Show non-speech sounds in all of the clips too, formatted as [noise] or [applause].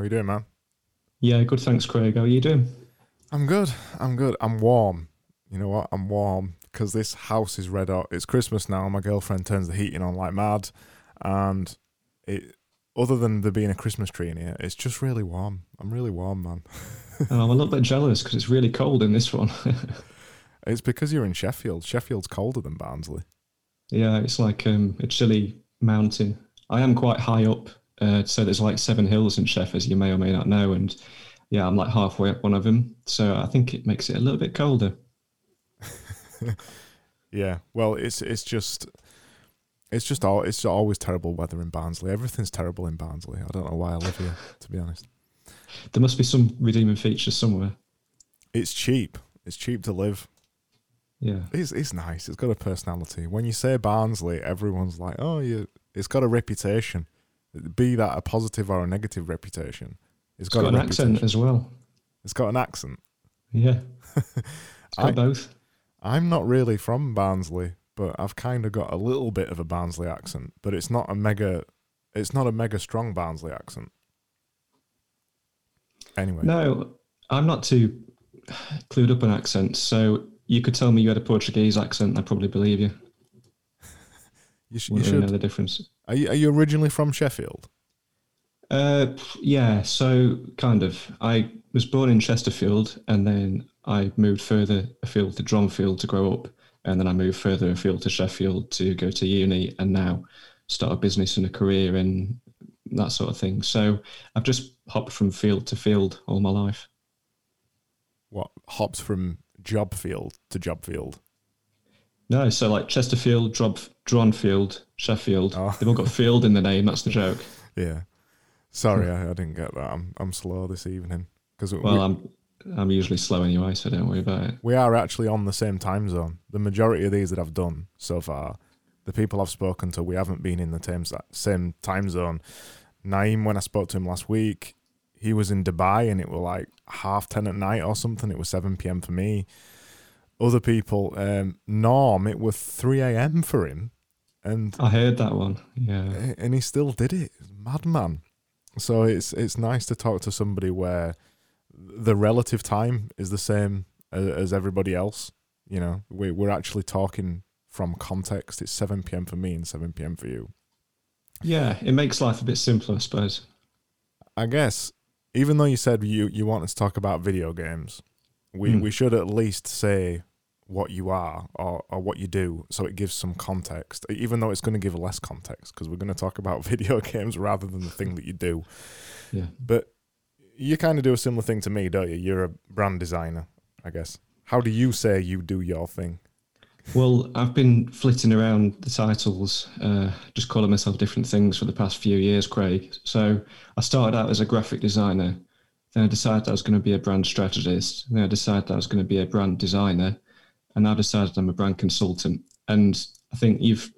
How are you doing, man? Yeah, good. Thanks, Craig. How are you doing? I'm good. I'm good. I'm warm. You know what? I'm warm because this house is red hot. It's Christmas now. And my girlfriend turns the heating on like mad, and it. Other than there being a Christmas tree in here, it's just really warm. I'm really warm, man. and [laughs] I'm a little bit jealous because it's really cold in this one. [laughs] it's because you're in Sheffield. Sheffield's colder than Barnsley. Yeah, it's like um, a chilly mountain. I am quite high up, uh, so there's like seven hills in Sheffield, as you may or may not know, and yeah, I'm like halfway up one of them. So I think it makes it a little bit colder. [laughs] yeah, well, it's it's just it's just all it's always terrible weather in Barnsley. Everything's terrible in Barnsley. I don't know why I live here, to be honest. There must be some redeeming features somewhere. It's cheap. It's cheap to live. Yeah, it's it's nice. It's got a personality. When you say Barnsley, everyone's like, "Oh, you." It's got a reputation. Be that a positive or a negative reputation. it's, it's got, got an reputation. accent as well. It's got an accent. Yeah, [laughs] it's got I, both. I'm not really from Barnsley, but I've kind of got a little bit of a Barnsley accent. But it's not a mega. It's not a mega strong Barnsley accent. Anyway. No, I'm not too clued up on accents, so you could tell me you had a Portuguese accent, I'd probably believe you. [laughs] you, sh- you should know the difference. Are you, are you originally from Sheffield? Uh, yeah, so kind of. I was born in Chesterfield, and then I moved further afield to Dronfield to grow up, and then I moved further afield to Sheffield to go to uni, and now start a business and a career and that sort of thing. So I've just hopped from field to field all my life. What hops from job field to job field? No, so like Chesterfield, Drob, Dronfield, Sheffield. Oh. They've all got field in the name. That's the joke. [laughs] Yeah. Sorry, I, I, didn't get that. I'm I'm slow this evening because well, I'm I'm usually slow anyway, so don't worry about it. We are actually on the same time zone. The majority of these that I've done so far, the people I've spoken to, we haven't been in the same same time zone. Naeem, when I spoke to him last week, he was in Dubai and it was like half 10 at night or something. It was 7 p.m. for me. Other people, um, Norm, it was 3 a.m. for him. And I heard that one. Yeah. And he still did it. Madman. So it's it's nice to talk to somebody where the relative time is the same as, as everybody else. You know, we, we're actually talking from context. It's 7 p.m. for me and 7 p.m. for you. Yeah, it makes life a bit simpler, I suppose. I guess even though you said you you wanted to talk about video games, we mm. we should at least say what you are or, or what you do so it gives some context even though it's going to give less context because we're going to talk about [laughs] video games rather than the thing that you do yeah but you kind of do a similar thing to me don't you you're a brand designer i guess how do you say you do your thing well, I've been flitting around the titles, uh, just calling myself different things for the past few years, Craig. So I started out as a graphic designer. Then I decided I was going to be a brand strategist. Then I decided I was going to be a brand designer. And I decided I'm a brand consultant. And I think you've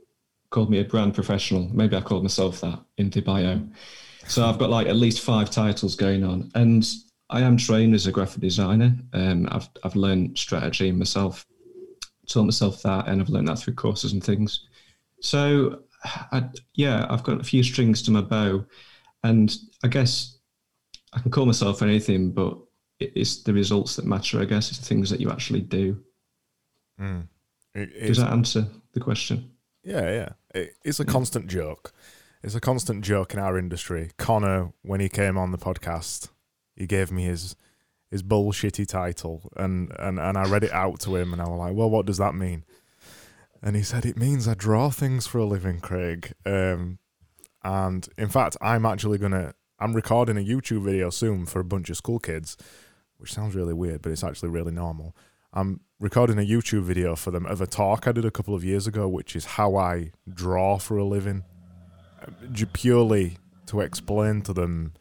called me a brand professional. Maybe I called myself that in the bio. So I've got like at least five titles going on. And I am trained as a graphic designer. Um, I've, I've learned strategy myself taught myself that, and I've learned that through courses and things. So, I, yeah, I've got a few strings to my bow, and I guess I can call myself anything, but it's the results that matter. I guess it's the things that you actually do. Mm. It, Does that answer the question? Yeah, yeah. It, it's a constant joke. It's a constant joke in our industry. Connor, when he came on the podcast, he gave me his his bullshitty title, and, and, and I read it out to him, and I was like, well, what does that mean? And he said, it means I draw things for a living, Craig. Um, and in fact, I'm actually going to, I'm recording a YouTube video soon for a bunch of school kids, which sounds really weird, but it's actually really normal. I'm recording a YouTube video for them of a talk I did a couple of years ago, which is how I draw for a living, uh, purely to explain to them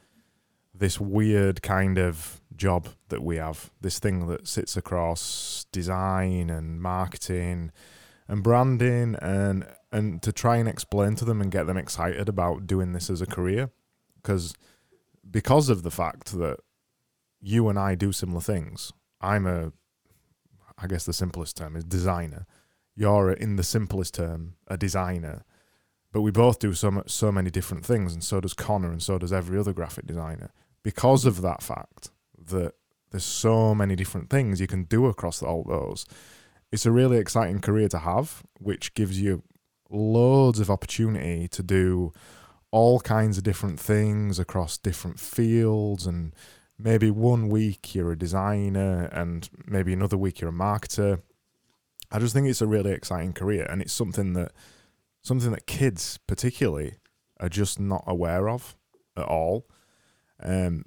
this weird kind of job that we have, this thing that sits across design and marketing and branding and and to try and explain to them and get them excited about doing this as a career because because of the fact that you and I do similar things. I'm a I guess the simplest term is designer. You're in the simplest term a designer. but we both do so so many different things, and so does Connor, and so does every other graphic designer. Because of that fact that there's so many different things you can do across all those, it's a really exciting career to have, which gives you loads of opportunity to do all kinds of different things across different fields and maybe one week you're a designer and maybe another week you're a marketer. I just think it's a really exciting career and it's something that something that kids particularly are just not aware of at all. Um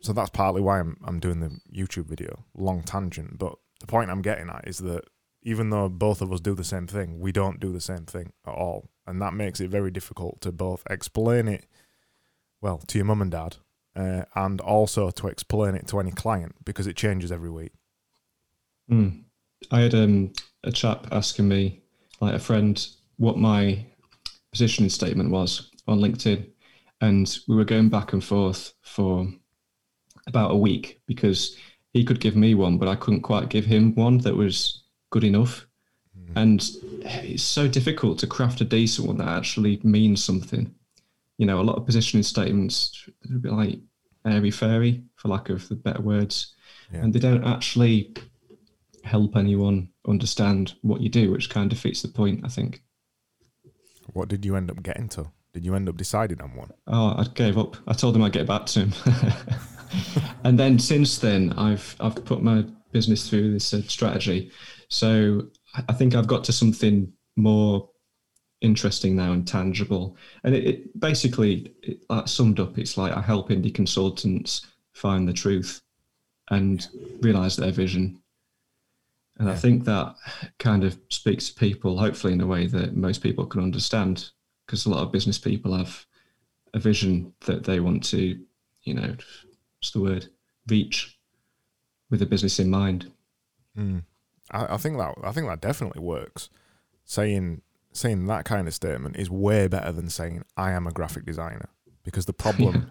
so that's partly why I'm I'm doing the YouTube video long tangent but the point I'm getting at is that even though both of us do the same thing we don't do the same thing at all and that makes it very difficult to both explain it well to your mum and dad uh, and also to explain it to any client because it changes every week. Mm. I had um, a chap asking me, like a friend, what my positioning statement was on LinkedIn, and we were going back and forth for about a week because he could give me one, but I couldn't quite give him one that was good enough. Mm. And it's so difficult to craft a decent one that actually means something. You know, a lot of positioning statements a bit like airy fairy, for lack of the better words, yeah. and they don't actually help anyone understand what you do, which kind of defeats the point, I think. What did you end up getting to? Did you end up deciding on one? Oh, I gave up. I told him I'd get back to him. [laughs] and then since then, I've I've put my business through this uh, strategy. So I think I've got to something more interesting now and tangible. And it, it basically it, like, summed up, it's like I help indie consultants find the truth and realize their vision. And yeah. I think that kind of speaks to people, hopefully, in a way that most people can understand, because a lot of business people have a vision that they want to, you know, what's the word, reach with a business in mind. Mm. I, I think that I think that definitely works. Saying saying that kind of statement is way better than saying I am a graphic designer. Because the problem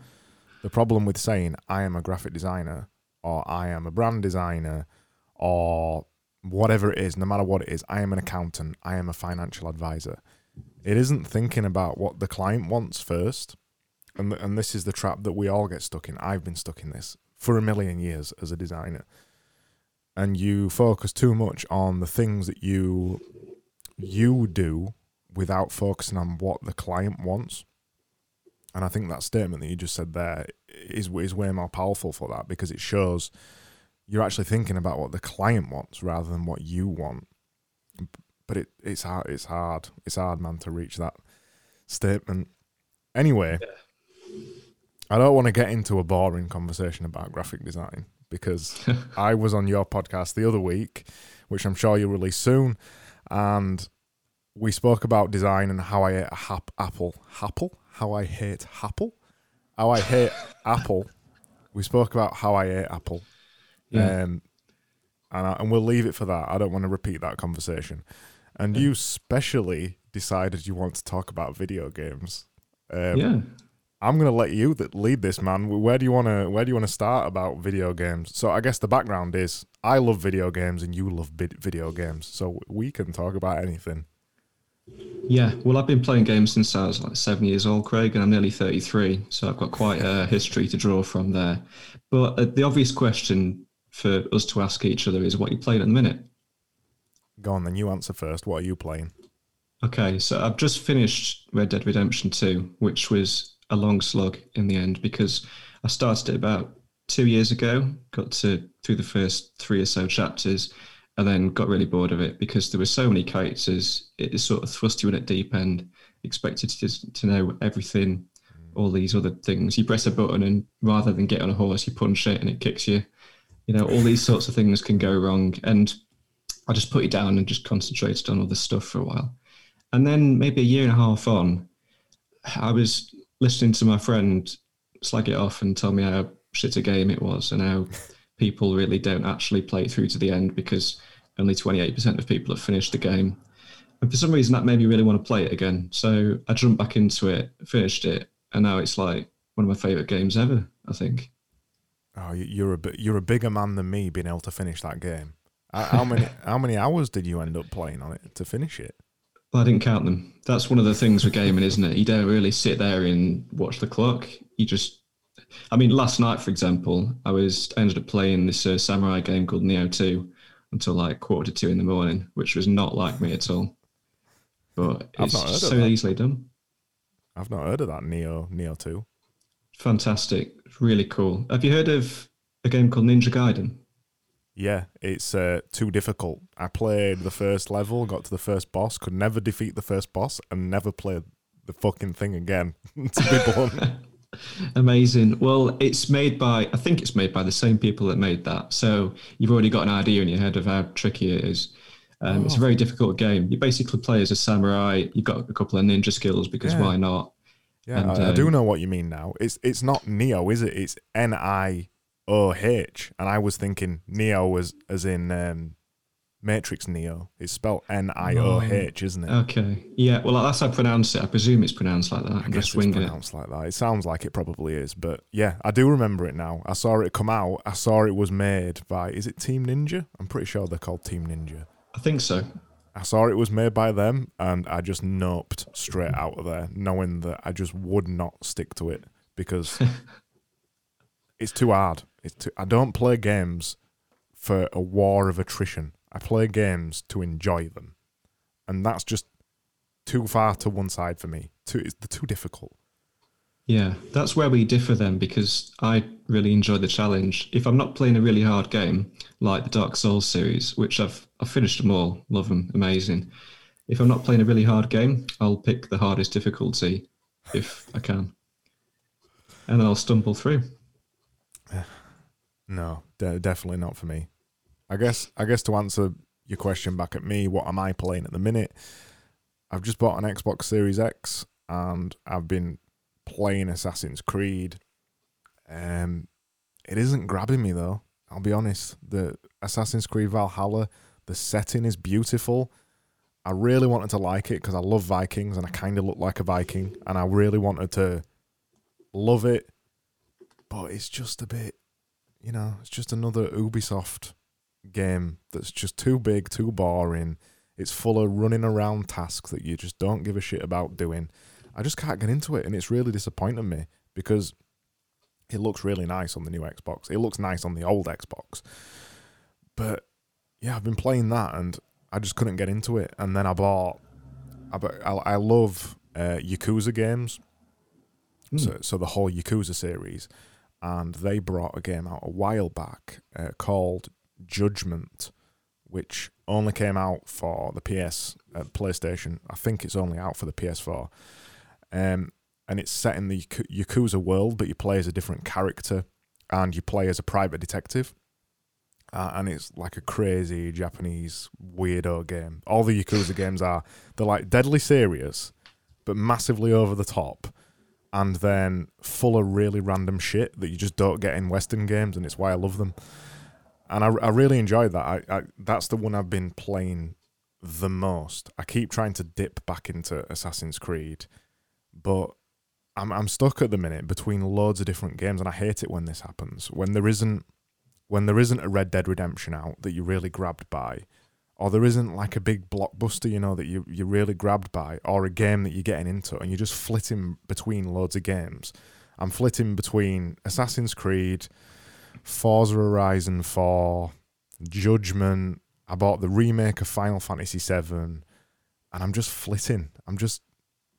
the problem with saying I am a graphic designer or I am a brand designer or whatever it is no matter what it is I am an accountant. I am a financial advisor it isn't thinking about what the client wants first. And and this is the trap that we all get stuck in. I've been stuck in this for a million years as a designer. And you focus too much on the things that you you do without focusing on what the client wants. And I think that statement that you just said there is is way more powerful for that because it shows you're actually thinking about what the client wants rather than what you want. But it, it's hard. It's hard. It's hard, man, to reach that statement. Anyway, yeah. I don't want to get into a boring conversation about graphic design because [laughs] I was on your podcast the other week, which I'm sure you'll release soon, and we spoke about design and how I ate hap- apple. Apple? How I hate apple? How I hate [laughs] apple. We spoke about how I ate apple. Yeah. Um, and, I, and we'll leave it for that. I don't want to repeat that conversation. And yeah. you specially decided you want to talk about video games. Um, yeah. I'm gonna let you that lead this, man. Where do you wanna Where do you wanna start about video games? So I guess the background is I love video games and you love video games, so we can talk about anything. Yeah, well, I've been playing games since I was like seven years old, Craig, and I'm nearly 33, so I've got quite a history to draw from there. But uh, the obvious question for us to ask each other is what you playing at the minute. Go on, then you answer first. What are you playing? Okay, so I've just finished Red Dead Redemption 2, which was a long slog in the end because I started it about two years ago, got to through the first three or so chapters, and then got really bored of it because there were so many characters. It sort of thrust you in at deep end, expected to to know everything, all these other things. You press a button, and rather than get on a horse, you punch it, and it kicks you. You know, all these sorts of things can go wrong, and I just put it down and just concentrated on other stuff for a while. And then maybe a year and a half on, I was listening to my friend slag it off and tell me how shit a game it was and how people really don't actually play through to the end because only 28% of people have finished the game. And for some reason, that made me really want to play it again. So I jumped back into it, finished it, and now it's like one of my favorite games ever. I think. Oh, you're a you're a bigger man than me being able to finish that game. How many [laughs] how many hours did you end up playing on it to finish it? Well, I didn't count them. That's one of the things with gaming, isn't it? You don't really sit there and watch the clock. You just, I mean, last night, for example, I was ended up playing this uh, samurai game called Nioh Two until like quarter to two in the morning, which was not like me at all. But it's so easily done. I've not heard of that Neo Neo Two. Fantastic, really cool. Have you heard of a game called Ninja Gaiden? Yeah, it's uh, too difficult. I played the first level, got to the first boss, could never defeat the first boss, and never played the fucking thing again. [laughs] to be blunt. [laughs] Amazing. Well, it's made by, I think it's made by the same people that made that. So you've already got an idea in your head of how tricky it is. Um, oh. It's a oh. very difficult game. You basically play as a samurai. You've got a couple of ninja skills because yeah. why not? Yeah, and, I, I, do um, know what you mean now. It's it's not Neo, is it? It's N I O H, and I was thinking Neo was as in um, Matrix Neo. It's spelled N I O H, isn't it? Okay. Yeah. Well, that's how I pronounce it. I presume it's pronounced like that. I I'm guess it's pronounced it. like that. It sounds like it probably is, but yeah, I do remember it now. I saw it come out. I saw it was made by. Is it Team Ninja? I'm pretty sure they're called Team Ninja. I think so. I saw it was made by them, and I just noped straight out of there, knowing that I just would not stick to it because [laughs] it's too hard. It's too, I don't play games for a war of attrition. I play games to enjoy them, and that's just too far to one side for me. Too, it's too difficult. Yeah, that's where we differ then because I really enjoy the challenge. If I'm not playing a really hard game like the Dark Souls series, which I've I've finished them all, love them, amazing. If I'm not playing a really hard game, I'll pick the hardest difficulty if I can, and then I'll stumble through. [sighs] No, de- definitely not for me. I guess I guess to answer your question back at me, what am I playing at the minute? I've just bought an Xbox Series X and I've been playing Assassin's Creed. Um, it isn't grabbing me though. I'll be honest. The Assassin's Creed Valhalla, the setting is beautiful. I really wanted to like it because I love Vikings and I kind of look like a Viking, and I really wanted to love it. But it's just a bit, you know, it's just another Ubisoft game that's just too big, too boring. It's full of running around tasks that you just don't give a shit about doing. I just can't get into it, and it's really disappointing me because it looks really nice on the new Xbox. It looks nice on the old Xbox, but yeah, I've been playing that, and I just couldn't get into it. And then I bought. I I, love uh, Yakuza games, mm. so so the whole Yakuza series, and they brought a game out a while back uh, called Judgment, which only came out for the PS, uh, PlayStation. I think it's only out for the PS4 um, and it's set in the Yakuza world, but you play as a different character and you play as a private detective. Uh, and it's like a crazy Japanese weirdo game. All the Yakuza games are they're like deadly serious, but massively over the top, and then full of really random shit that you just don't get in Western games, and it's why I love them. And I, I really enjoyed that. I, I that's the one I've been playing the most. I keep trying to dip back into Assassin's Creed but I'm I'm stuck at the minute between loads of different games, and I hate it when this happens. When there isn't when there isn't a Red Dead Redemption out that you're really grabbed by, or there isn't like a big blockbuster, you know, that you you're really grabbed by, or a game that you're getting into, and you're just flitting between loads of games. I'm flitting between Assassin's Creed, Forza Horizon 4, Judgment. I bought the remake of Final Fantasy 7, and I'm just flitting. I'm just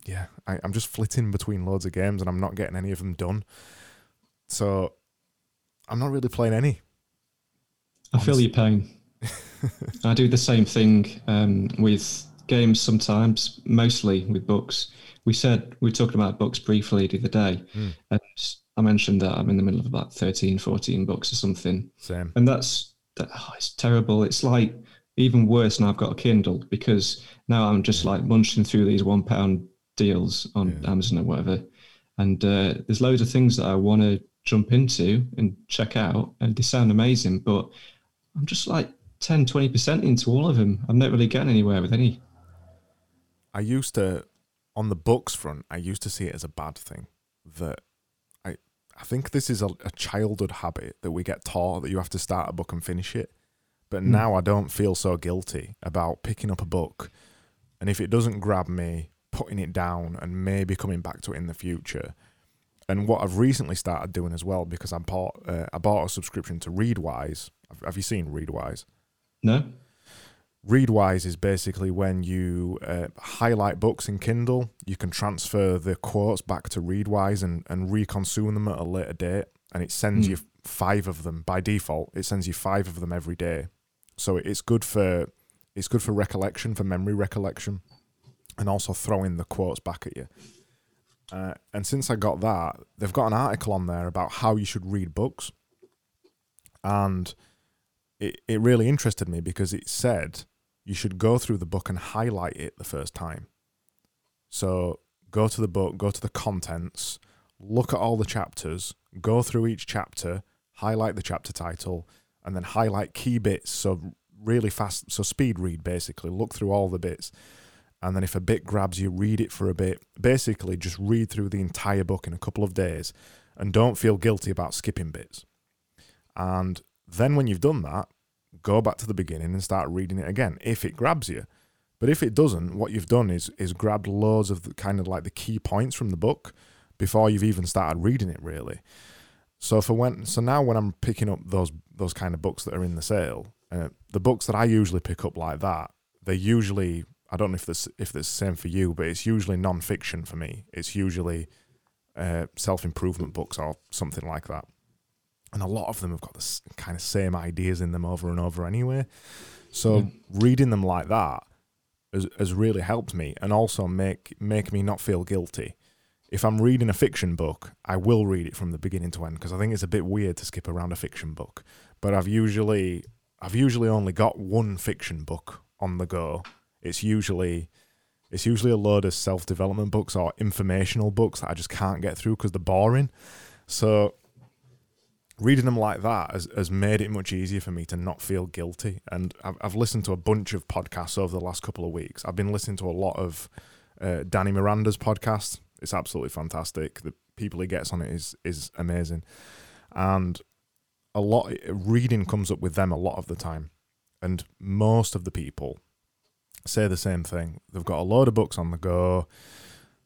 yeah, I, I'm just flitting between loads of games and I'm not getting any of them done. So I'm not really playing any. I feel your pain. I do the same thing um, with games sometimes, mostly with books. We said we were talking about books briefly the other day, mm. and I mentioned that I'm in the middle of about 13, 14 books or something. Same. And that's that, oh, it's terrible. It's like even worse now I've got a Kindle because now I'm just like munching through these one pound deals on yeah. Amazon or whatever. And uh, there's loads of things that I want to jump into and check out, and they sound amazing, but I'm just like 10, 20% into all of them. I'm not really getting anywhere with any. I used to, on the books front, I used to see it as a bad thing that I, think this is a, a childhood habit that we get taught that you have to start a book and finish it. But mm. now I don't feel so guilty about picking up a book and if it doesn't grab me, putting it down and maybe coming back to it in the future. And what I've recently started doing as well, because I bought uh, I bought a subscription to Readwise. Have, have you seen Readwise? No. Readwise is basically when you uh, highlight books in Kindle, you can transfer the quotes back to Readwise and, and reconsume them at a later date. And it sends Mm. you five of them by default. It sends you five of them every day. So it's good for it's good for recollection, for memory recollection, and also throwing the quotes back at you. Uh, and since I got that, they've got an article on there about how you should read books. And it, it really interested me because it said you should go through the book and highlight it the first time. So go to the book, go to the contents, look at all the chapters, go through each chapter, highlight the chapter title, and then highlight key bits. So really fast, so speed read basically. Look through all the bits, and then if a bit grabs you, read it for a bit. Basically, just read through the entire book in a couple of days, and don't feel guilty about skipping bits. And then when you've done that, go back to the beginning and start reading it again if it grabs you. But if it doesn't, what you've done is is grabbed loads of the kind of like the key points from the book before you've even started reading it really. So for when so now when I'm picking up those those kind of books that are in the sale, uh, the books that I usually pick up like that, they're usually I don't know if this if this is the same for you, but it's usually non-fiction for me. It's usually uh, self-improvement books or something like that and a lot of them have got the kind of same ideas in them over and over anyway. So Yeah. reading them like that has, has really helped me, and also make make me not feel guilty. If I'm reading a fiction book, I will read it from the beginning to end because I think it's a bit weird to skip around a fiction book. But I've usually I've usually only got one fiction book on the go. It's usually it's usually a load of self development books or informational books that I just can't get through because they're boring. So reading them like that has, has made it much easier for me to not feel guilty. And I've, I've listened to a bunch of podcasts over the last couple of weeks. I've been listening to a lot of uh, Danny Miranda's podcast. It's absolutely fantastic. The people he gets on it is is amazing, and a lot reading comes up with them a lot of the time, and most of the people say the same thing. They've got a load of books on the go.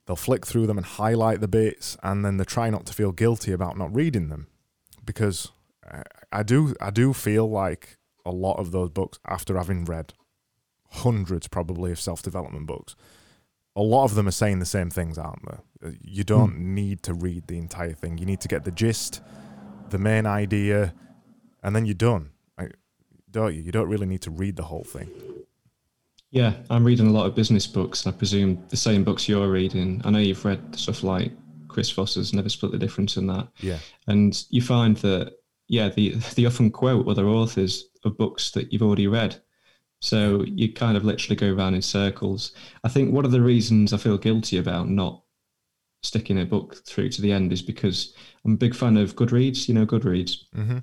They'll flick through them and highlight the bits, and then they try not to feel guilty about not reading them because I- I do I do feel like a lot of those books after having read hundreds probably of self development books, a lot of them are saying the same things, aren't they? Uh, You don't need to read the entire thing. You need to get the gist, the main idea, and then you're done. Don't you? You don't really need to read the whole thing. Yeah, I'm reading a lot of business books. and I presume the same books you're reading. I know you've read stuff like Chris Foster's Never Split the Difference and that. Yeah. And you find that, yeah, the, they often quote other authors of books that you've already read. So you kind of literally go around in circles. I think one of the reasons I feel guilty about not sticking a book through to the end is because I'm a big fan of Goodreads. You know, Goodreads. Mm-hmm.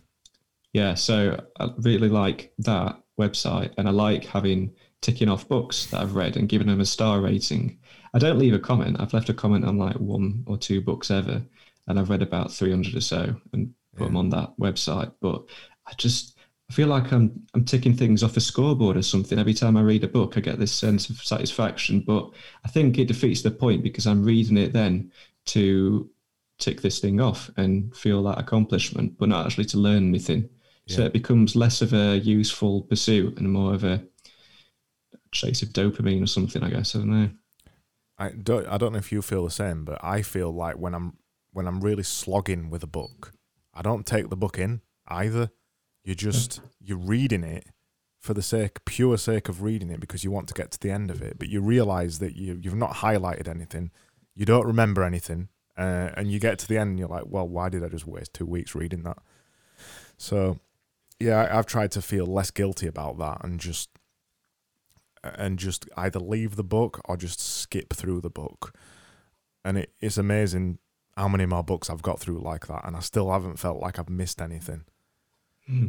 Yeah, so I really like that website, and I like having ticking off books that I've read and giving them a star rating. I don't leave a comment. I've left a comment on like one or two books ever, and I've read about 300 or so and put them on that website. But I just I feel like I'm I'm ticking things off a scoreboard or something. Every time I read a book, I get this sense of satisfaction. But I think it defeats the point because I'm reading it then to tick this thing off and feel that accomplishment, but not actually to learn anything. So it becomes less of a useful pursuit and more of a chase of dopamine or something, I guess. I don't know. I don't I don't know if you feel the same, but I feel like when I'm when I'm really slogging with a book, I don't take the book in either. You're just you're reading it for the sake pure sake of reading it because you want to get to the end of it, but you realize that you you've not highlighted anything, you don't remember anything, uh, and you get to the end and you're like, well, why did I just waste two weeks reading that? So, yeah, I, I've tried to feel less guilty about that and just and just either leave the book or just skip through the book. And it, it's amazing how many more books I've got through like that, and I still haven't felt like I've missed anything. Hmm.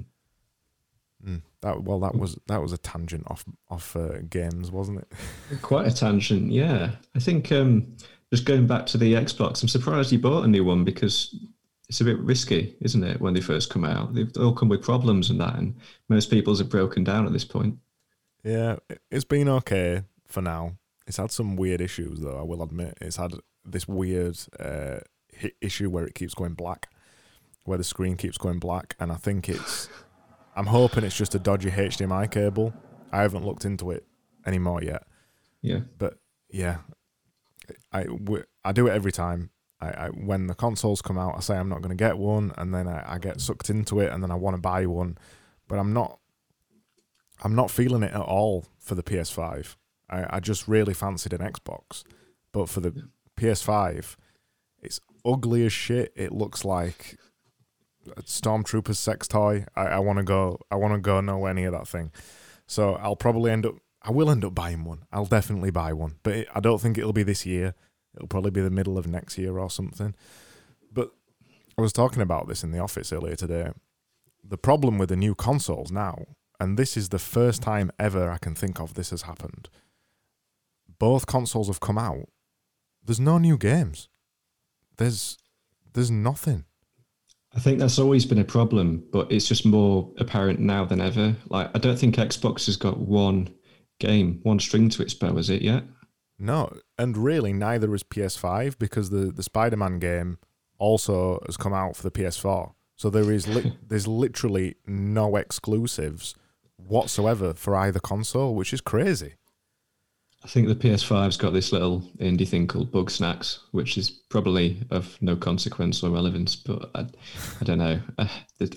Mm. That well, that was that was a tangent off off uh, games, wasn't it? [laughs] Quite a tangent, yeah. I think um, just going back to the Xbox, I'm surprised you bought a new one because it's a bit risky, isn't it? When they first come out, they've all come with problems and that, and most people's have broken down at this point. Yeah, it- it's been okay for now. it's had some weird issues though. I will admit, it's had this weird uh, issue where it keeps going black, where the screen keeps going black, and I think it's. I'm hoping it's just a dodgy HDMI cable. I haven't looked into it anymore yet. Yeah. But yeah, I, I do it every time. I, I, when the consoles come out, I say I'm not going to get one, and then I, I get sucked into it, and then I want to buy one, but I'm not. I'm not feeling it at all for the PS5. I, I just really fancied an Xbox, but for the PS5, it's ugly as shit. It looks like a Stormtrooper's sex toy. I, I want to go. I want to go nowhere near that thing. So I'll probably end up. I will end up buying one. I'll definitely buy one, but it, I don't think it'll be this year. It'll probably be the middle of next year or something. But I was talking about this in the office earlier today. The problem with the new consoles now, and this is the first time ever I can think of this has happened. Both consoles have come out. There's no new games. There's there's nothing. I think that's always been a problem, but it's just more apparent now than ever. Like, I don't think Xbox has got one game, one string to its bow, is it yet? No, and really neither is PS5 because the the Spider-Man game also has come out for the PS4. So there is li- [laughs] there's literally no exclusives whatsoever for either console, which is crazy. I think the PS5's got this little indie thing called Bugsnax, which is probably of no consequence or relevance, but I, I don't know. [laughs] Uh,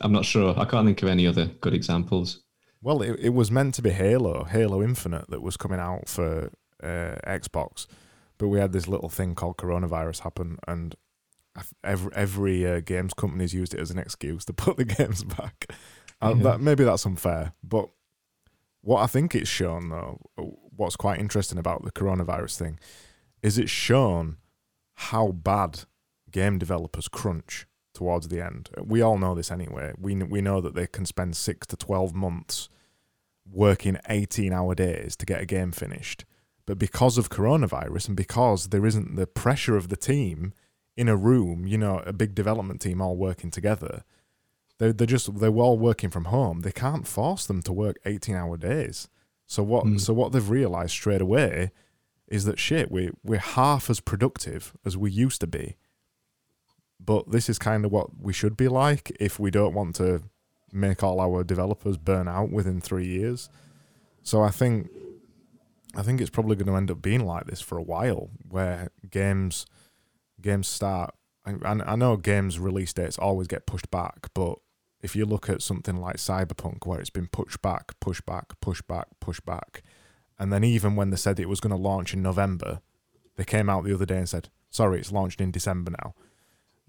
I'm not sure. I can't think of any other good examples. Well, it, it was meant to be Halo, Halo Infinite, that was coming out for uh, Xbox, but we had this little thing called coronavirus happen, and every every uh, games company's used it as an excuse to put the [laughs] games back. Uh, yeah. that maybe that's unfair, but what I think it's shown though what's quite interesting about the coronavirus thing is it's shown how bad game developers crunch towards the end. We all know this anyway. We we know that they can spend 6 to 12 months working 18-hour days to get a game finished. But because of coronavirus and because there isn't the pressure of the team in a room, you know, a big development team all working together, they're, they're just they're all working from home. They can't force them to work 18-hour days. So what? Mm. So what they've realised straight away is that shit, we we're half as productive as we used to be. But this is kind of what we should be like if we don't want to make all our developers burn out within three years. So I think I think it's probably going to end up being like this for a while, where games games start. And I know games release dates always get pushed back, but if you look at something like Cyberpunk, where it's been pushed back, pushed back, pushed back, pushed back, and then even when they said it was going to launch in November, they came out the other day and said, "Sorry, it's launched in December now."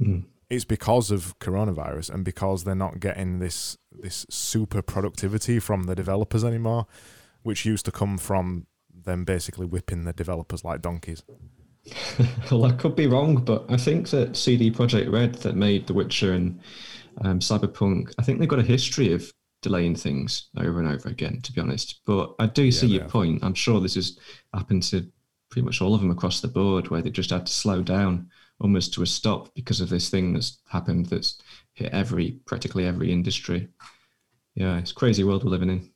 Mm. It's because of coronavirus and because they're not getting this this super productivity from the developers anymore, which used to come from them basically whipping the developers like donkeys. [laughs] well, I could be wrong, but I think that CD Projekt Red that made The Witcher and um, Cyberpunk, I think they've got a history of delaying things over and over again, to be honest. But I do see your point. I'm sure this has happened to pretty much all of them across the board where they just had to slow down almost to a stop because of this thing that's happened that's hit every practically every industry. Yeah, it's crazy world we're living in.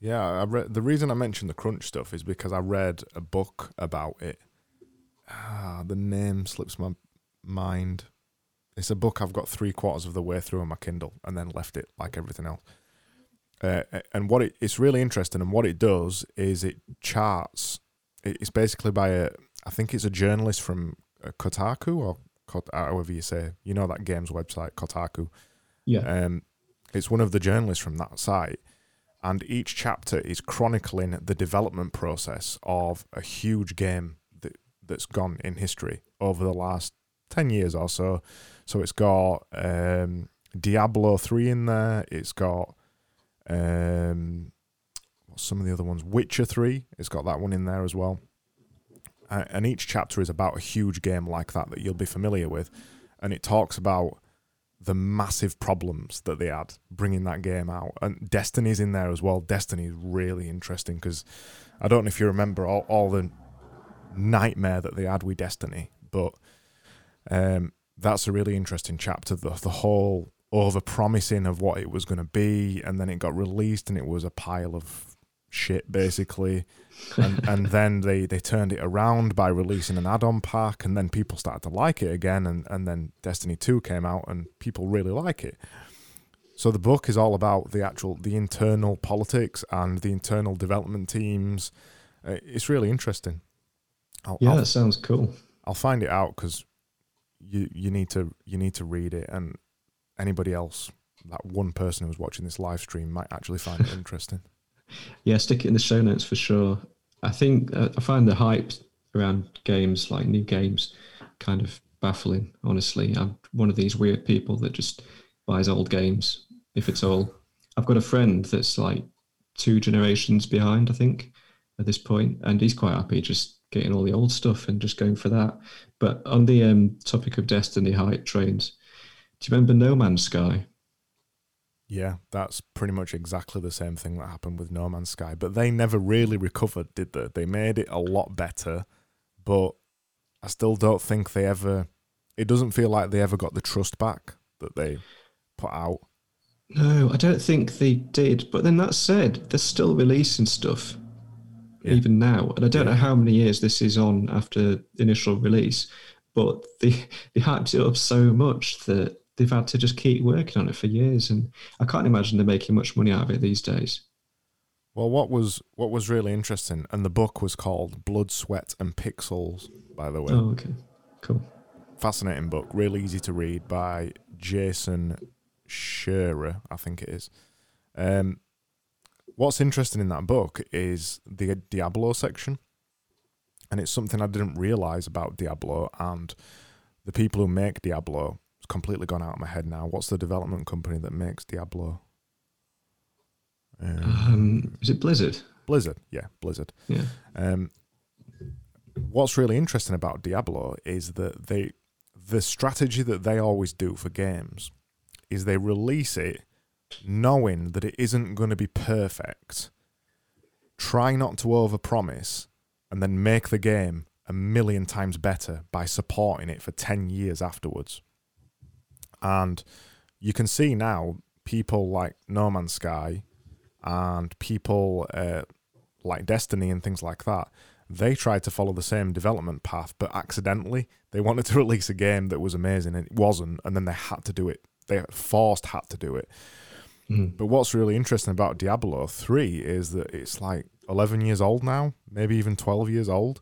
Yeah, I read the reason I mentioned the crunch stuff is because I read a book about it. Ah, the name slips my mind. It's a book I've got three quarters of the way through on my Kindle and then left it like everything else. Uh, and what it, it's really interesting, and what it does is it charts. It's basically by a, I think it's a journalist from uh, Kotaku or Kot, however you say, you know that games website Kotaku. Yeah. Um, it's one of the journalists from that site, and each chapter is chronicling the development process of a huge game that that's gone in history over the last ten years or so. So it's got um, Diablo three in there. It's got um, some of the other ones? Witcher three. It's got that one in there as well. And each chapter is about a huge game like that that you'll be familiar with, and it talks about the massive problems that they had bringing that game out. And Destiny's in there as well. Destiny is really interesting because I don't know if you remember all, all the nightmare that they had with Destiny, but um, that's a really interesting chapter. The, the whole over promising of what it was going to be, and then it got released and it was a pile of shit basically. and, [laughs] and then they, they turned it around by releasing an add-on pack and then people started to like it again and, and then Destiny 2 came out and people really like it. So the book is all about the actual the internal politics and the internal development teams. Uh, it's really interesting. I'll, yeah, I'll, that sounds cool. I'll find it out because you you need to you need to read it, and anybody else, that one person who's watching this live stream, might actually find it [laughs] interesting. Yeah, stick it in the show notes for sure. I think uh, I find the hype around games like new games kind of baffling. Honestly, I'm one of these weird people that just buys old games if it's all. I've got a friend that's like two generations behind, I think, at this point, and he's quite happy just getting all the old stuff and just going for that. But on the um, topic of Destiny hype trains, do you remember No Man's Sky? Yeah, that's pretty much exactly the same thing that happened with No Man's Sky. But they never really recovered, did they? They made it a lot better, but I still don't think they ever. It doesn't feel like they ever got the trust back that they put out. No, I don't think they did. But then that said, they're still releasing stuff yeah. even now. And I don't yeah. know how many years this is on after initial release, but they [laughs] they hyped it up so much that they've had to just keep working on it for years. And I can't imagine they're making much money out of it these days. Well, what was what was really interesting, and the book was called Blood, Sweat, and Pixels, by the way. Oh, okay, cool. Fascinating book, really easy to read by Jason Schreier, I think it is. Um, what's interesting in that book is the Diablo section, and it's something I didn't realize about Diablo and the people who make Diablo. It's completely gone out of my head now. What's the development company that makes Diablo? Um, um, is it Blizzard? Blizzard, yeah, Blizzard. Yeah. Um, what's really interesting about Diablo is that they, the strategy that they always do for games, is they release it knowing that it isn't going to be perfect, try not to overpromise, and then make the game a million times better by supporting it for 10 years afterwards. And you can see now people like No Man's Sky and people uh, like Destiny and things like that. They tried to follow the same development path, but accidentally they wanted to [laughs] release a game that was amazing and it wasn't, and then they had to do it. They forced had to do it. Mm. But what's really interesting about Diablo 3 is that it's like 11 years old now, maybe even 12 years old.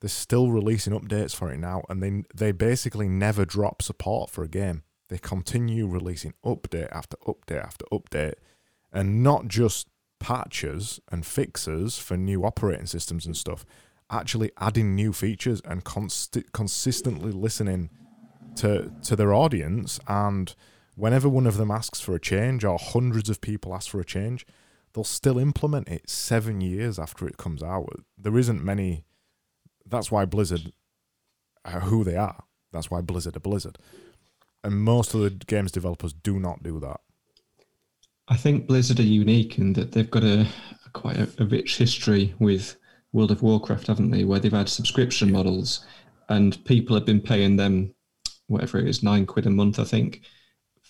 They're still releasing updates for it now, and they they basically never drop support for a game. They continue releasing update after update after update, and not just patches and fixes for new operating systems and stuff, actually adding new features and const- consistently listening to to their audience and whenever one of them asks for a change or hundreds of people ask for a change, they'll still implement it seven years after it comes out. There isn't many. That's why Blizzard are who they are. That's why Blizzard are Blizzard. And most of the games developers do not do that. I think Blizzard are unique in that they've got a, a quite a, a, rich history with World of Warcraft, haven't they? Where they've had subscription models and people have been paying them whatever it is, nine quid a month, I think,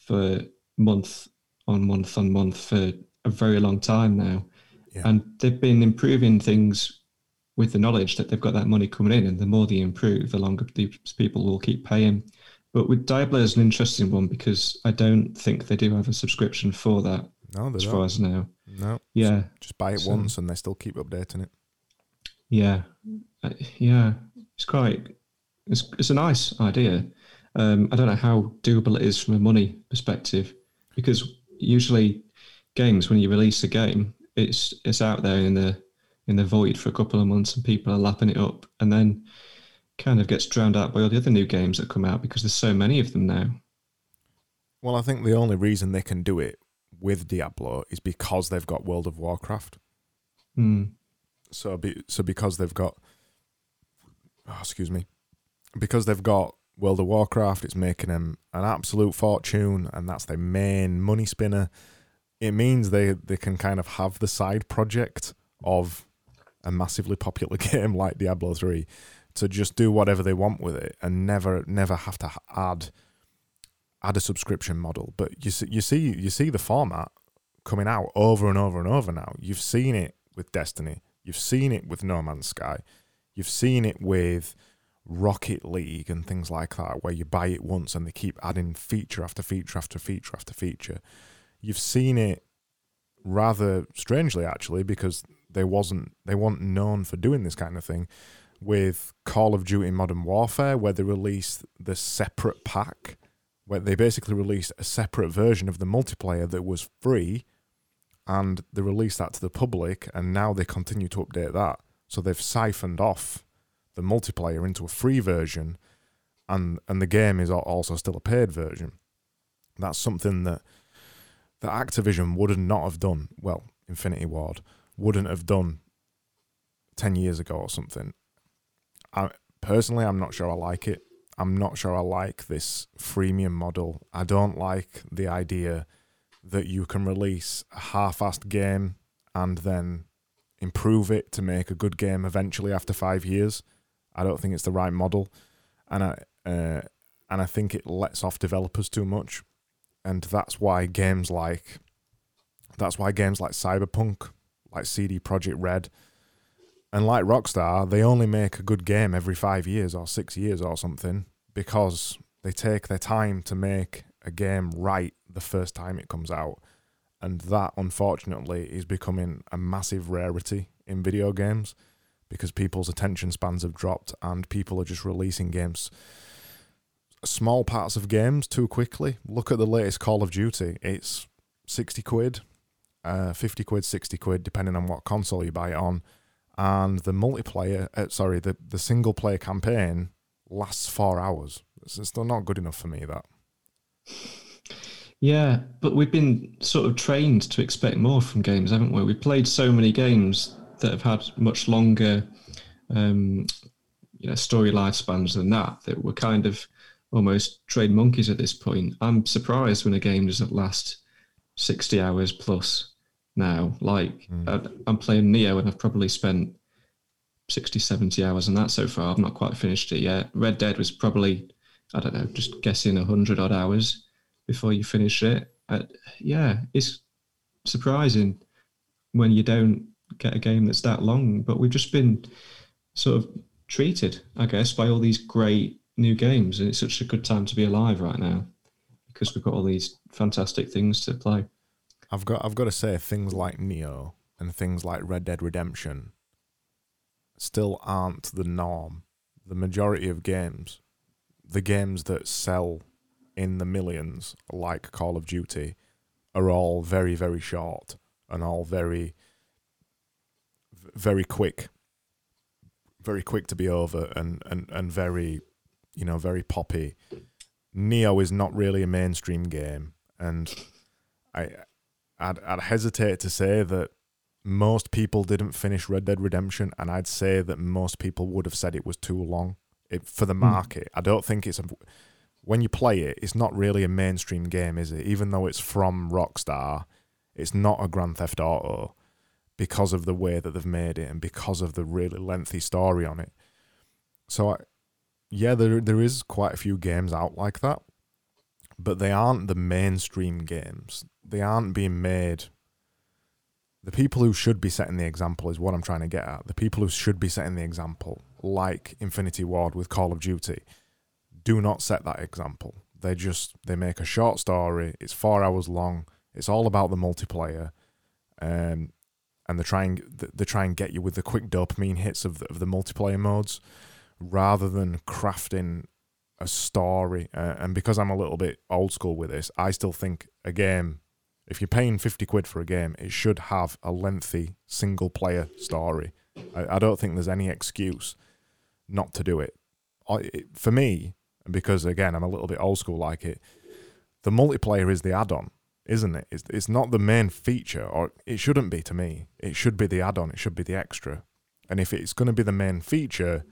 for month on month on month for a very long time now. Yeah. And they've been improving things with the knowledge that they've got that money coming in. And the more they improve, the longer these people will keep paying. But with Diablo is an interesting one because I don't think they do have a subscription for that. No, as don't. far as now. No. Yeah. Just buy it so, once and they still keep updating it. Yeah. Uh, yeah. It's quite. It's it's a nice idea. Um, I don't know how doable it is from a money perspective, because usually games when you release a game, it's it's out there in the in the void for a couple of months, and people are lapping it up, and then kind of gets drowned out by all the other new games that come out because there's so many of them now. Well, I think the only reason they can do it with Diablo is because they've got World of Warcraft. Mm. So, be, so because they've got, oh, excuse me, because they've got World of Warcraft. It's making them an absolute fortune, and that's their main money spinner. It means they they can kind of have the side project of a massively popular [laughs] game like Diablo three to just do whatever they want with it and never never have to add add a subscription model. But you see, you see you see the format coming out over and over and over now. You've seen it with Destiny. You've seen it with No Man's Sky. You've seen it with Rocket League and things like that, where you buy it once and they keep adding feature after feature after feature after feature. You've seen it rather strangely, actually, because they wasn't they weren't known for doing this kind of thing. With Call of Duty Modern Warfare, where they released the separate pack, where they basically released a separate version of the multiplayer that was free, and they released that to the public, and now they continue to update that. So they've siphoned off the multiplayer into a free version, and and the game is also still a paid version. That's something that that Activision would not have done. Well, Infinity Ward wouldn't have done ten years ago or something. I personally, I'm not sure I like it. I'm not sure I like this freemium model. I don't like the idea that you can release a half-assed game and then improve it to make a good game eventually after five years. I don't think it's the right model, and I uh, and I think it lets off developers too much, and that's why games like that's why games like Cyberpunk, like CD Projekt Red, and like Rockstar, they only make a good game every five years or six years or something because they take their time to make a game right the first time it comes out. And that, unfortunately, is becoming a massive rarity in video games because people's attention spans have dropped and people are just releasing games small parts of games too quickly. Look at the latest Call of Duty. It's 60 quid, uh, 50 quid, 60 quid, depending on what console you buy it on. And the multiplayer, uh, sorry, the, the single player campaign lasts four hours. It's, it's still not good enough for me, that. Yeah, but we've been sort of trained to expect more from games, haven't we? We've played so many games that have had much longer, um, you know, story lifespans than that. That we're kind of almost trained monkeys at this point. I'm surprised when a game doesn't last sixty hours plus now. Like mm. I, am playing Nioh and I've probably spent 60, 70 hours on that so far. I've not quite finished it yet. Red Dead was probably, I don't know, just guessing 100 odd hours before you finish it. Uh, yeah, it's surprising when you don't get a game that's that long. But we've just been sort of treated, I guess, by all these great new games, and it's such a good time to be alive right now because we've got all these fantastic things to play. I've got I've got to say things like Nioh and things like Red Dead Redemption still aren't the norm. The majority of games, the games that sell in the millions, like Call of Duty, are all very very short and all very very quick, very quick to be over, and and and very, you know, very poppy. Nioh is not really a mainstream game, and I, I'd, I'd hesitate to say that most people didn't finish Red Dead Redemption, and I'd say that most people would have said it was too long it, for the hmm. market. Mm. I don't think it's a. When you play it, it's not really a mainstream game, is it? Even though it's from Rockstar, it's not a Grand Theft Auto because of the way that they've made it and because of the really lengthy story on it. So, I, yeah, there there is quite a few games out like that, but they aren't the mainstream games. They aren't being made. The people who should be setting the example is what I'm trying to get at. The people who should be setting the example, like Infinity Ward with Call of Duty, do not set that example. They just they make a short story. It's four hours long. It's all about the multiplayer. Um, and they try and they try and get you with the quick dopamine hits of the, of the multiplayer modes, rather than crafting a story. Uh, and because I'm a little bit old school with this, I still think a game, if you're paying fifty quid for a game, it should have a lengthy single player story. I, I don't think there's any excuse not to do it. I, it. For me, because again I'm a little bit old school like it, the multiplayer is the add-on isn't it? It's, it's not the main feature, or it shouldn't be to me. It should be the add on, it should be the extra. And if it's going to be the main feature,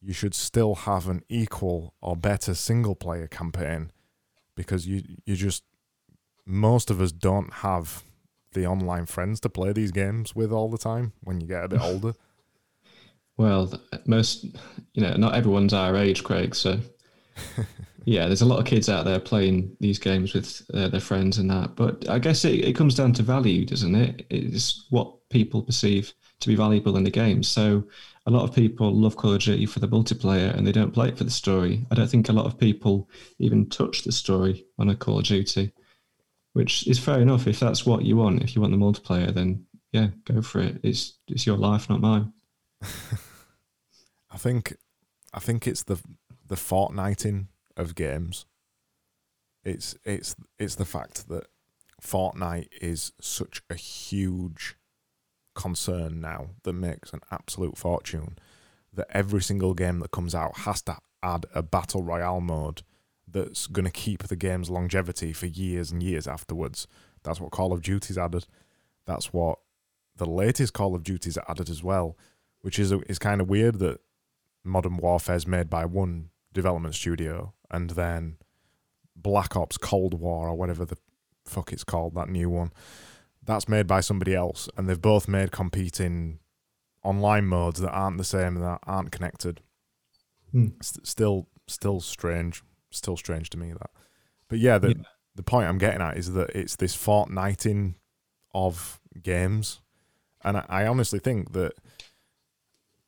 you should still have an equal or better single player campaign because you, you just, most of us don't have the online friends to play these games with all the time when you get a bit [laughs] older. Well, most, you know, not everyone's our age, Craig. So [laughs] yeah, there's a lot of kids out there playing these games with uh, their friends and that. But I guess it, it comes down to value, doesn't it? It's what people perceive to be valuable in the game. So a lot of people love Call of Duty for the multiplayer and they don't play it for the story. I don't think a lot of people even touch the story on a Call of Duty, which is fair enough. If that's what you want, if you want the multiplayer, then yeah, go for it. It's it's your life, not mine. [laughs] I think I think it's the the Fortniting of games. It's it's it's the fact that Fortnite is such a huge concern now that makes an absolute fortune that every single game that comes out has to add a battle royale mode that's going to keep the game's longevity for years and years afterwards. That's what Call of Duty's added. That's what the latest Call of Duty's added as well, which is is kind of weird that Modern Warfare is made by one development studio and then Black Ops Cold War or whatever the fuck it's called, that new one, that's made by somebody else, and they've both made competing online modes that aren't the same and that aren't connected. Hmm. still, still strange. Still strange to me that. But yeah, the yeah. the point I'm getting at is that it's this Fortniting of games, and I, I honestly think that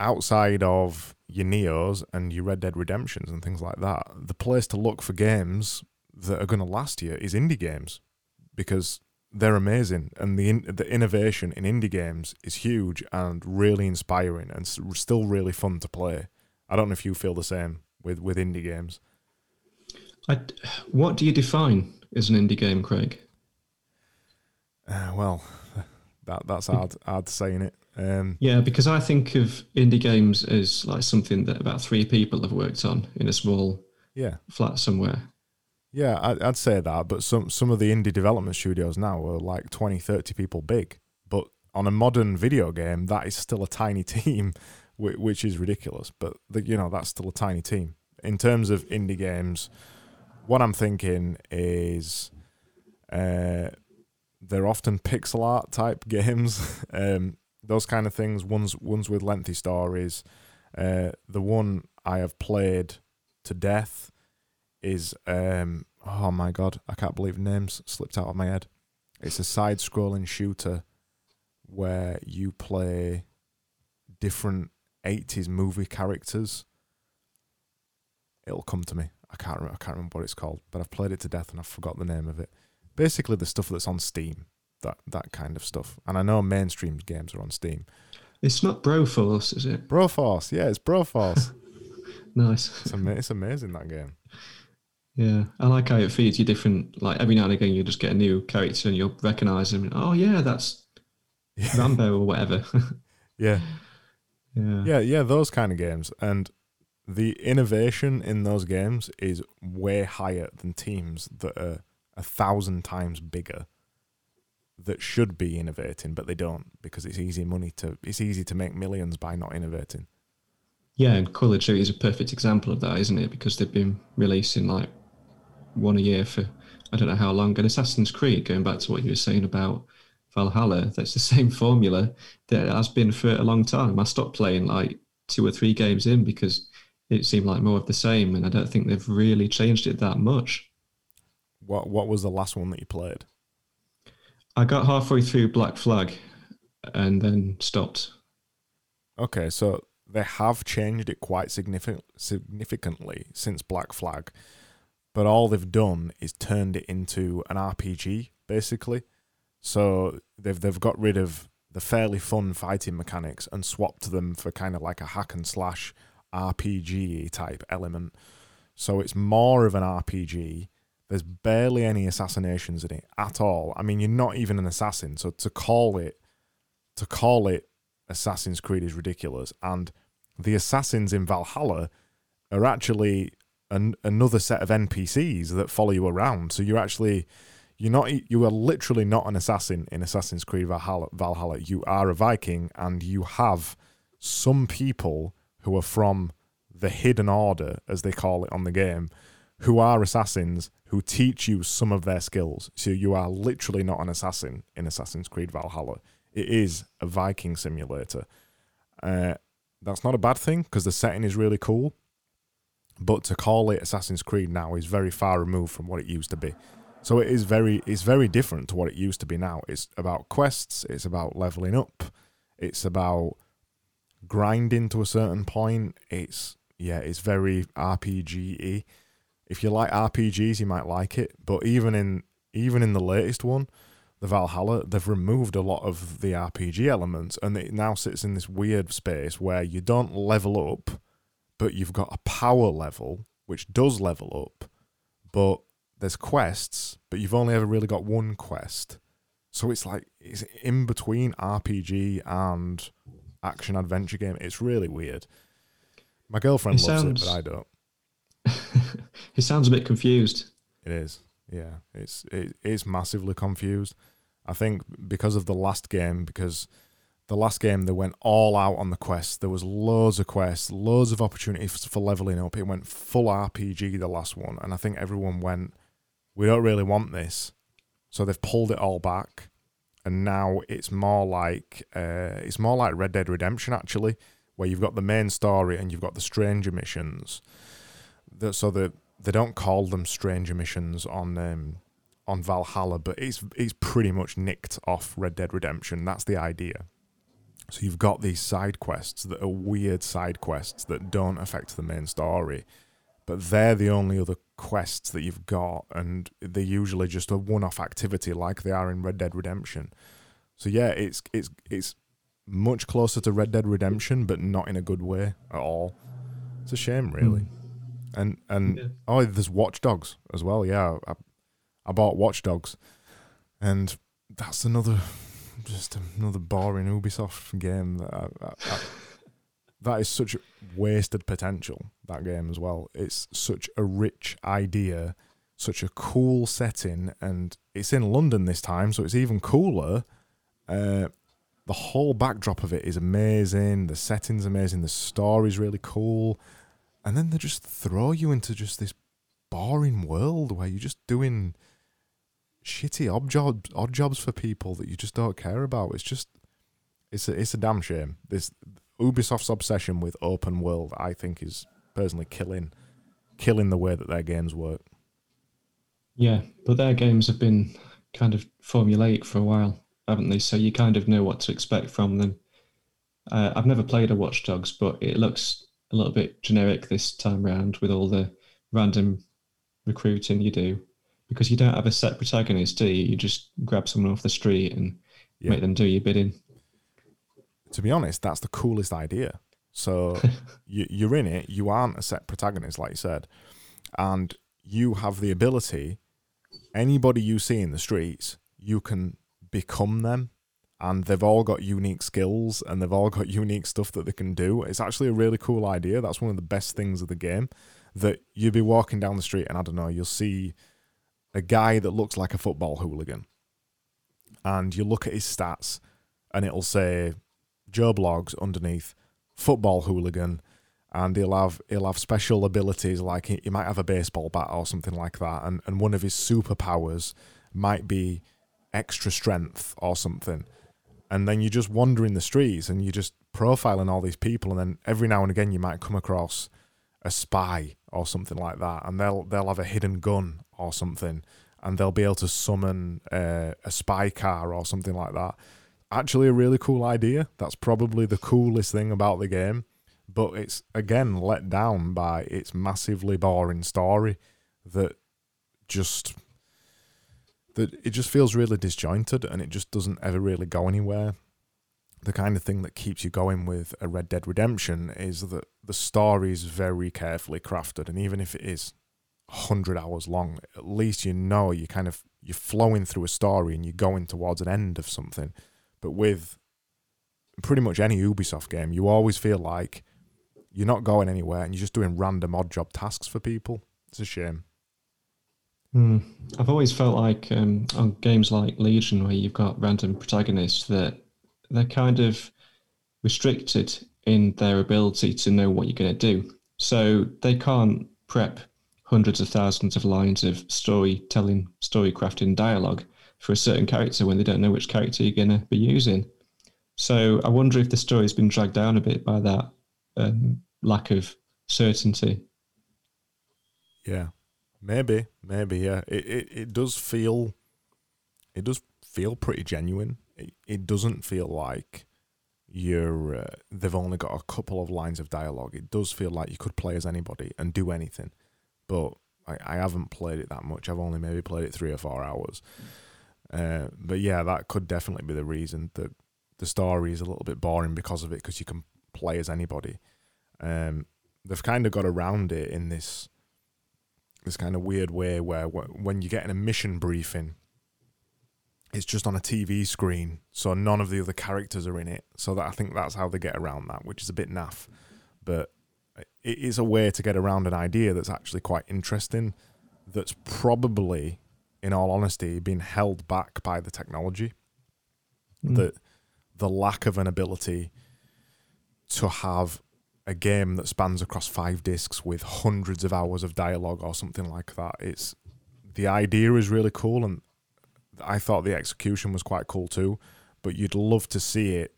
outside of your Niohs and your Red Dead Redemptions and things like that, the place to look for games that are going to last you is indie games because they're amazing and the in, the innovation in indie games is huge and really inspiring and still really fun to play. I don't know if you feel the same with with indie games. I, what do you define as an indie game, Craig? Uh, well, that that's hard hard to say in it. Um, yeah, because I think of indie games as like something that about three people have worked on in a small yeah flat somewhere. Yeah, I'd, I'd say that, but some some of the indie development studios now are like 20, 30 people big. But on a modern video game, that is still a tiny [laughs] team, which is ridiculous. But the, you know, that's still a tiny team. In terms of indie games, what I'm thinking is uh, they're often pixel art type games, [laughs] um, those kind of things. Ones ones with lengthy stories. Uh, the one I have played to death is um oh my god, I can't believe names slipped out of my head. It's a side scrolling shooter where you play different 80s movie characters. It'll come to me. I can't remember, I can't remember what it's called, but I've played it to death and I've forgot the name of it. Basically the stuff that's on Steam, that that kind of stuff. And I know mainstream games are on Steam. It's not Broforce, is it? Broforce, yeah, it's Broforce. [laughs] nice. It's, ama- it's amazing that game. Yeah, I like how it feeds you different. Like every now and again, you just get a new character and you'll recognize them. Oh yeah, that's yeah. Rambo or whatever. [laughs] yeah, yeah, yeah, yeah. Those kind of games and the innovation in those games is way higher than teams that are a thousand times bigger that should be innovating, but they don't because it's easy money to it's easy to make millions by not innovating. Yeah, and Call of Duty is a perfect example of that, isn't it? Because they've been releasing like one a year for I don't know how long. And Assassin's Creed, going back to what you were saying about Valhalla, that's the [laughs] same formula that has been for a long time. I stopped playing like two or three games in because it seemed like more of the same, and I don't think they've really changed it that much. What What was the last one that you played? I got halfway through Black Flag, and then stopped. Okay, so they have changed it quite significant, significantly since Black Flag but all they've done is turned it into an RPG basically. So they've they've got rid of the fairly fun fighting mechanics and swapped them for kind of like a hack and slash RPG type element. So it's more of an RPG. There's barely any assassinations in it at all. I mean, you're not even an assassin, so to call it to call it Assassin's Creed is ridiculous. And the assassins in Valhalla are actually an, another set of NPCs that follow you around. So you're actually you're not you are literally not an assassin in Assassin's Creed Valhalla. Valhalla. You are a Viking, and you have some people who are from the Hidden Order, as they call it on the game, who are assassins who teach you some of their skills. So you are literally not an assassin in Assassin's Creed Valhalla. It is a Viking simulator. Uh, that's not a bad thing because the setting is really cool. But to call it Assassin's Creed now is very far removed from what it used to be. So it is very it's very different to what it used to be now. It's about quests, it's about leveling up, It's about grinding to a certain point. It's yeah, it's very RPG-y. If you like RPGs, you might like it. But even in even in the latest one, the Valhalla, they've removed a lot of the RPG elements, and it now sits in this weird space where you don't level up, but you've got a power level which does level up, but there's quests, but you've only ever really got one quest. So it's like it's in between RPG and action adventure game. It's really weird. My girlfriend It loves sounds- it, but I don't. [laughs] [laughs] he sounds a bit confused. It is. Yeah, it's it is massively confused. I think because of the last game, because the last game they went all out on the quest. There was loads of quests, loads of opportunities for leveling up. It went full RPG the last one, and I think everyone went, "We don't really want this," so they've pulled it all back, and now it's more like uh, it's more like Red Dead Redemption actually, where you've got the main story and you've got the stranger missions. The, so the they don't call them stranger missions on um, on Valhalla, but it's it's pretty much nicked off Red Dead Redemption. That's the idea. So you've got these side quests that are weird side quests that don't affect the main story, but they're the only other quests that you've got, and they're usually just a one-off activity like they are in Red Dead Redemption. So yeah, it's it's it's much closer to Red Dead Redemption, but not in a good way at all. It's a shame, really. And and Yeah. oh, there's Watch Dogs as well. Yeah, I, I bought Watch Dogs, and that's another just another boring Ubisoft game that I, I, I, [laughs] that is such wasted potential. That game as well. It's such a rich idea, such a cool setting, and it's in London this time, so it's even cooler. Uh, the whole backdrop of it is amazing. The setting's amazing. The story's really cool, and then they just throw you into just this boring world where you're just doing shitty odd jobs, odd jobs for people that you just don't care about. It's just, it's a, it's a damn shame. This Ubisoft's obsession with open world, I think, is personally killing, killing the way that their games work. Yeah, but their games have been kind of formulaic for a while, haven't they? So you kind of know what to expect from them. Uh, I've never played a Watch Dogs, but it looks a little bit generic this time round with all the random recruiting you do, because you don't have a set protagonist, do you? You just grab someone off the street and Yeah. make them do your bidding. to be honest, that's the coolest idea. So [laughs] you, you're in it, you aren't a set protagonist, like you said, and you have the ability. Anybody you see in the streets, you can become them, and they've all got unique skills and they've all got [laughs] unique stuff that they can do. It's actually a really cool idea. That's one of the best things of the game. That you'll be walking down the street, and I don't know, you'll see a guy that looks like a football hooligan, and you look at his stats, and it'll say Joe Bloggs underneath football hooligan, and he'll have he'll have special abilities like he, he might have a baseball bat or something like that, and and one of his superpowers might be extra strength or something. And then you just wander in the streets and you're just profiling all these people, and then every now and again you might come across a spy or something like that, and they'll they'll have a hidden gun or something, and they'll be able to summon uh, a spy car or something like that actually a really cool idea. That's probably the coolest thing about the game. But it's again let down by its massively boring story that just that it just feels really disjointed and it just doesn't ever really go anywhere. The kind of thing that keeps you going with a Red Dead Redemption is that the story is very carefully crafted, and even if it is hundred hours long, at least you know you kind of you're flowing through a story and you're going towards an end of something. But with pretty much any Ubisoft game, you always feel like you're not going anywhere and you're just doing random odd job tasks for people. It's a shame. Hmm. I've always felt like um, on games like Legion, where you've got random protagonists, that they're kind of restricted in their ability to know what you're going to do. So they can't prep hundreds of thousands of lines of storytelling, story crafting dialogue for a certain character when they don't know which character you're going to be using. So I wonder if the story's been dragged down a bit by that um, lack of certainty. Yeah, maybe, maybe. Yeah, it it, it does feel, it does feel pretty genuine. It, it doesn't feel like you're uh, they've only got a couple of lines of dialogue. It does feel like you could play as anybody and do anything, but I, I haven't played it that much. I've only maybe played it three or four hours. Uh, but yeah, that could definitely be the reason that the story is a little bit boring because of it, because you can play as anybody. Um, they've kind of got around it in this this kind of weird way where when you get in a mission briefing, it's just on a TV screen, so none of the other characters are in it. So that I think that's how they get around that, which is a bit naff, but it is a way to get around an idea that's actually quite interesting. That's probably, in all honesty, been held back by the technology. Mm. That the lack of an ability to have a game that spans across five discs with hundreds of hours of dialogue or something like that. It's the idea is really cool, and I thought the execution was quite cool too. But you'd love to see it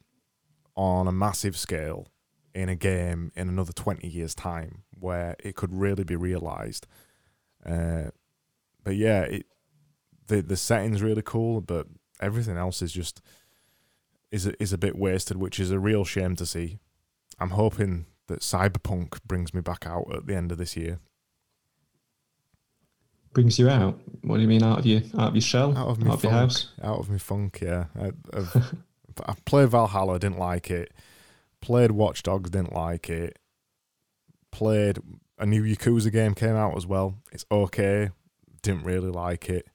on a massive scale in a game in another 20 years' time where it could really be realized. Uh, but yeah, it the the setting's really cool, but everything else is just is is a bit wasted, which is a real shame to see. I'm hoping that Cyberpunk brings me back out at the end of this year. Brings you out? What do you mean out of your out of your shell? Out of, my out of your house? Out of my funk, yeah. I, I've, [laughs] I played Valhalla, didn't like it. Played Watch Dogs, didn't like it. Played a new Yakuza game came out as well. It's okay. Didn't really like it.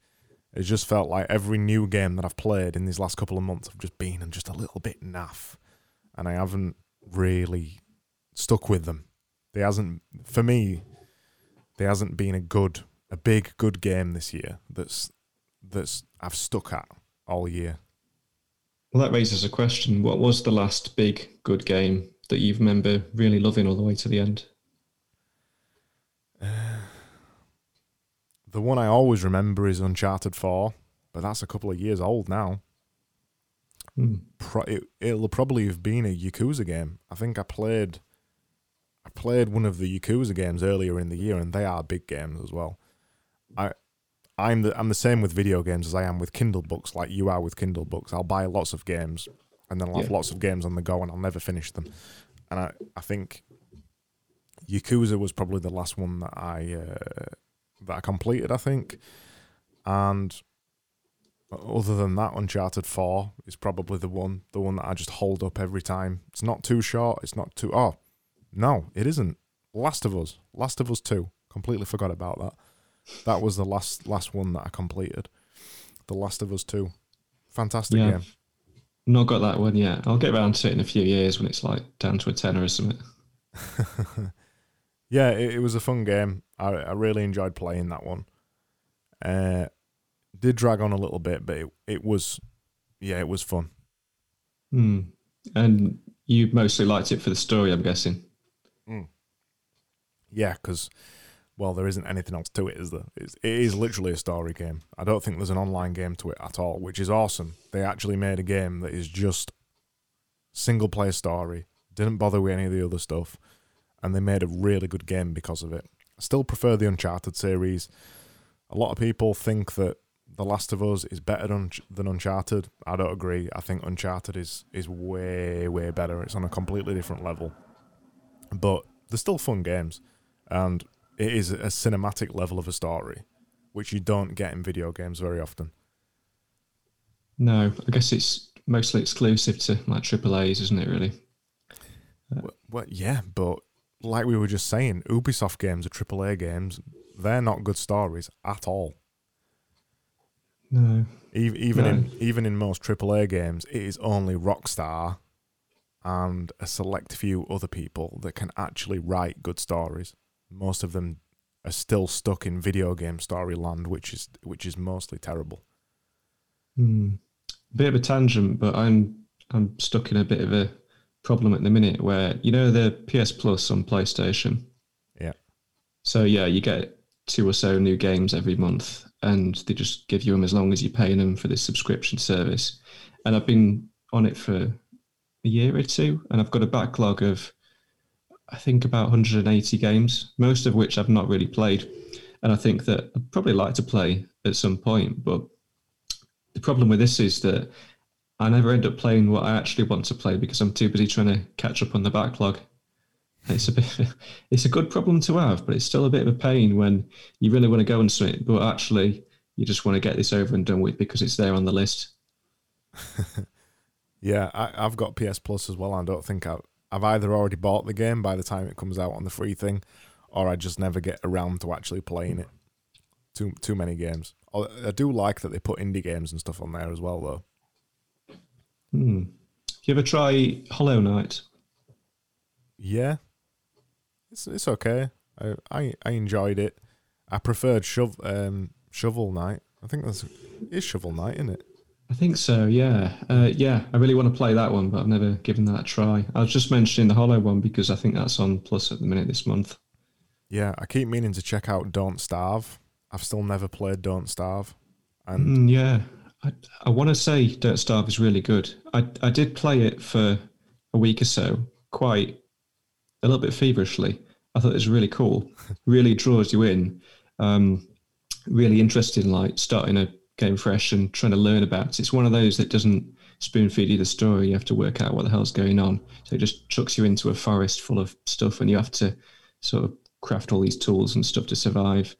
It just felt like every new game that I've played in these last couple of months have just been just a little bit naff, and I haven't really stuck with them. There hasn't, for me, there hasn't been a good, a big good game this year that's that's I've stuck at all year. Well, that raises a question. What was the last big good game that you remember really loving all the way to the end? Uh, [sighs] the one I always remember is Uncharted 4, but that's a couple of years old now. Hmm. Pro- it, it'll probably have been a Yakuza game. I think I played played one of the Yakuza games earlier in the year, and they are big games as well. I I'm the I'm the same with video games as I am with Kindle books, like you are with Kindle books. I'll buy lots of games, and then I'll have lots of games on the go, and I'll never finish them. And I I think Yakuza was probably the last one that I uh, that I completed. I think, and other than that, Uncharted Four is probably the one the one that I just hold up every time. It's not too short. It's not too oh no, it isn't. Last of Us, Last of Us Two. Completely forgot about that. That was the last last one that I completed. The Last of Us Two, fantastic yeah. game. Not got that one yet. I'll get around to it in a few years when it's like down to a tenner or something. [laughs] yeah, it, it, was a fun game. I, I really enjoyed playing that one. Uh, did drag on a little bit, but it, it was, yeah, it was fun. Hmm. And you mostly liked it for the story, I'm guessing. Mm. Yeah, because well, there isn't anything else to it, is there? It's, it is literally a story game. I don't think there's an online game to it at all, which is awesome. They actually made a game that is just single player story, didn't bother with any of the other stuff, and they made a really good game because of it. I still prefer the Uncharted series. A lot of people think that The Last of Us is better than, than Uncharted. I don't agree. I think Uncharted is is way way better. It's on a completely different level, but they're still fun games, and it is a cinematic level of a story, which you don't get in video games very often. No, I guess it's mostly exclusive to like AAA's, isn't it? Really. Well, well, yeah, but like we were just saying, Ubisoft games are AAA games. They're not good stories at all. No. Even no. in even in most AAA games, it is only Rockstar and a select few other people that can actually write good stories most of them are still stuck in video game story land, which is which is mostly terrible. Mm. Bit of a tangent, but I'm I'm stuck in a bit of a problem at the minute where you know the PS Plus on PlayStation. Yeah. So yeah, you get two or so new games every month, and they just give you them as long as you're paying them for this subscription service. And I've been on it for a year or two, and I've got a backlog of I think about 180 games, most of which I've not really played. And I think that I'd probably like to play at some point. But the problem with this is that I never end up playing what I actually want to play because I'm too busy trying to catch up on the backlog. It's a bit, [laughs] it's a good problem to have, but it's still a bit of a pain when you really want to go and something, but actually you just want to get this over and done with because it's there on the list. [laughs] yeah, I, have got PS Plus as well. I don't think I've, I've either already bought the game by the time it comes out on the free thing, or I just never get around to actually playing it. Too too many games. I do like that they put indie games and stuff on there as well, though. Hmm. You ever try Hollow Knight? Yeah, it's it's okay. I I, I enjoyed it. I preferred Shov- um, Shovel Knight. I think that's is Shovel Knight, isn't it? I think so. Yeah, uh, yeah. I really want to play that one, but I've never given that a try. I was just mentioning the Hollow one because I think that's on Plus at the minute this month. Yeah, I keep meaning to check out Don't Starve. I've still never played Don't Starve. And mm, yeah, I, I want to say Don't Starve is really good. I I did play it for a week or so, quite a little bit feverishly. I thought it was really cool. [laughs] really draws you in. Um, really interested in like starting a game fresh and trying to learn about it. It's one of those that doesn't spoon feed you the story. You have to work out what the hell's going on. So it just chucks you into a forest full of stuff, and you have to sort of craft all these tools and stuff to survive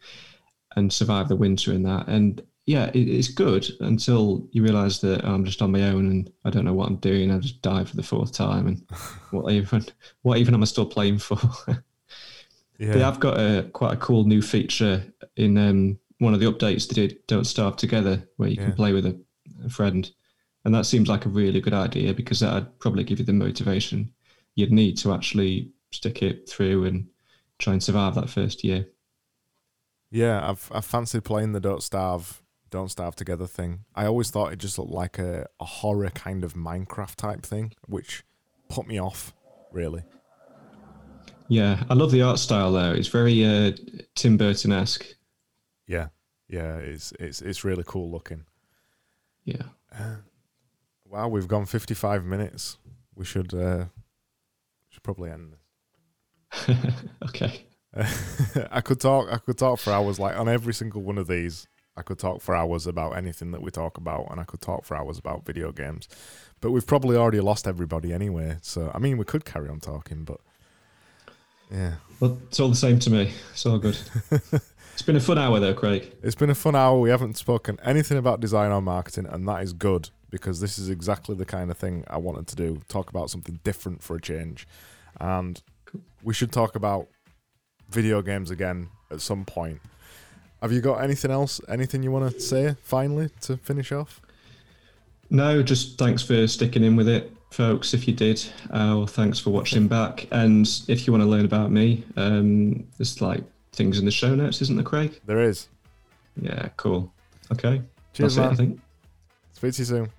and survive the winter in that. And yeah, it, it's good until you realise that I'm just on my own and I don't know what I'm doing. I just die for the fourth time, and [laughs] what even what even am I still playing for? [laughs] yeah. They have got a quite a cool new feature in um, one of the updates they did. Don't starve together, where you yeah. can play with a, a friend, and that seems like a really good idea because that'd probably give you the motivation you'd need to actually stick it through and try and survive that first year. Yeah, I've I've fancied playing the Don't Starve Don't Starve Together thing. I always thought it just looked like a, a horror kind of Minecraft type thing, which put me off, really. Yeah, I love the art style though. It's very uh, Tim Burton esque. Yeah, yeah, it's it's it's really cool looking. Yeah. Uh, wow, we've gone fifty five minutes. We should uh, should probably end this. [laughs] okay. [laughs] I could talk. I could talk for hours. Like on every single one of these, I could talk for hours about anything that we talk about, and I could talk for hours about video games. But we've probably already lost everybody anyway. So I mean, we could carry on talking, but yeah. Well, it's all the same to me. It's all good. [laughs] it's been a fun hour, though, Craig. It's been a fun hour. We haven't spoken anything about design or marketing, and that is good because this is exactly the kind of thing I wanted to do. Talk about something different for a change, and we should talk about video games again at some point. Have you got anything else? Anything you want to say finally to finish off? No, just thanks for sticking in with it, folks. If you did, uh, well, thanks for watching back. And if you want to learn about me, um, there's like things in the show notes, isn't there, Craig? There is. Yeah, cool. Okay. Cheers, That's man. It, I think. Speak to you soon.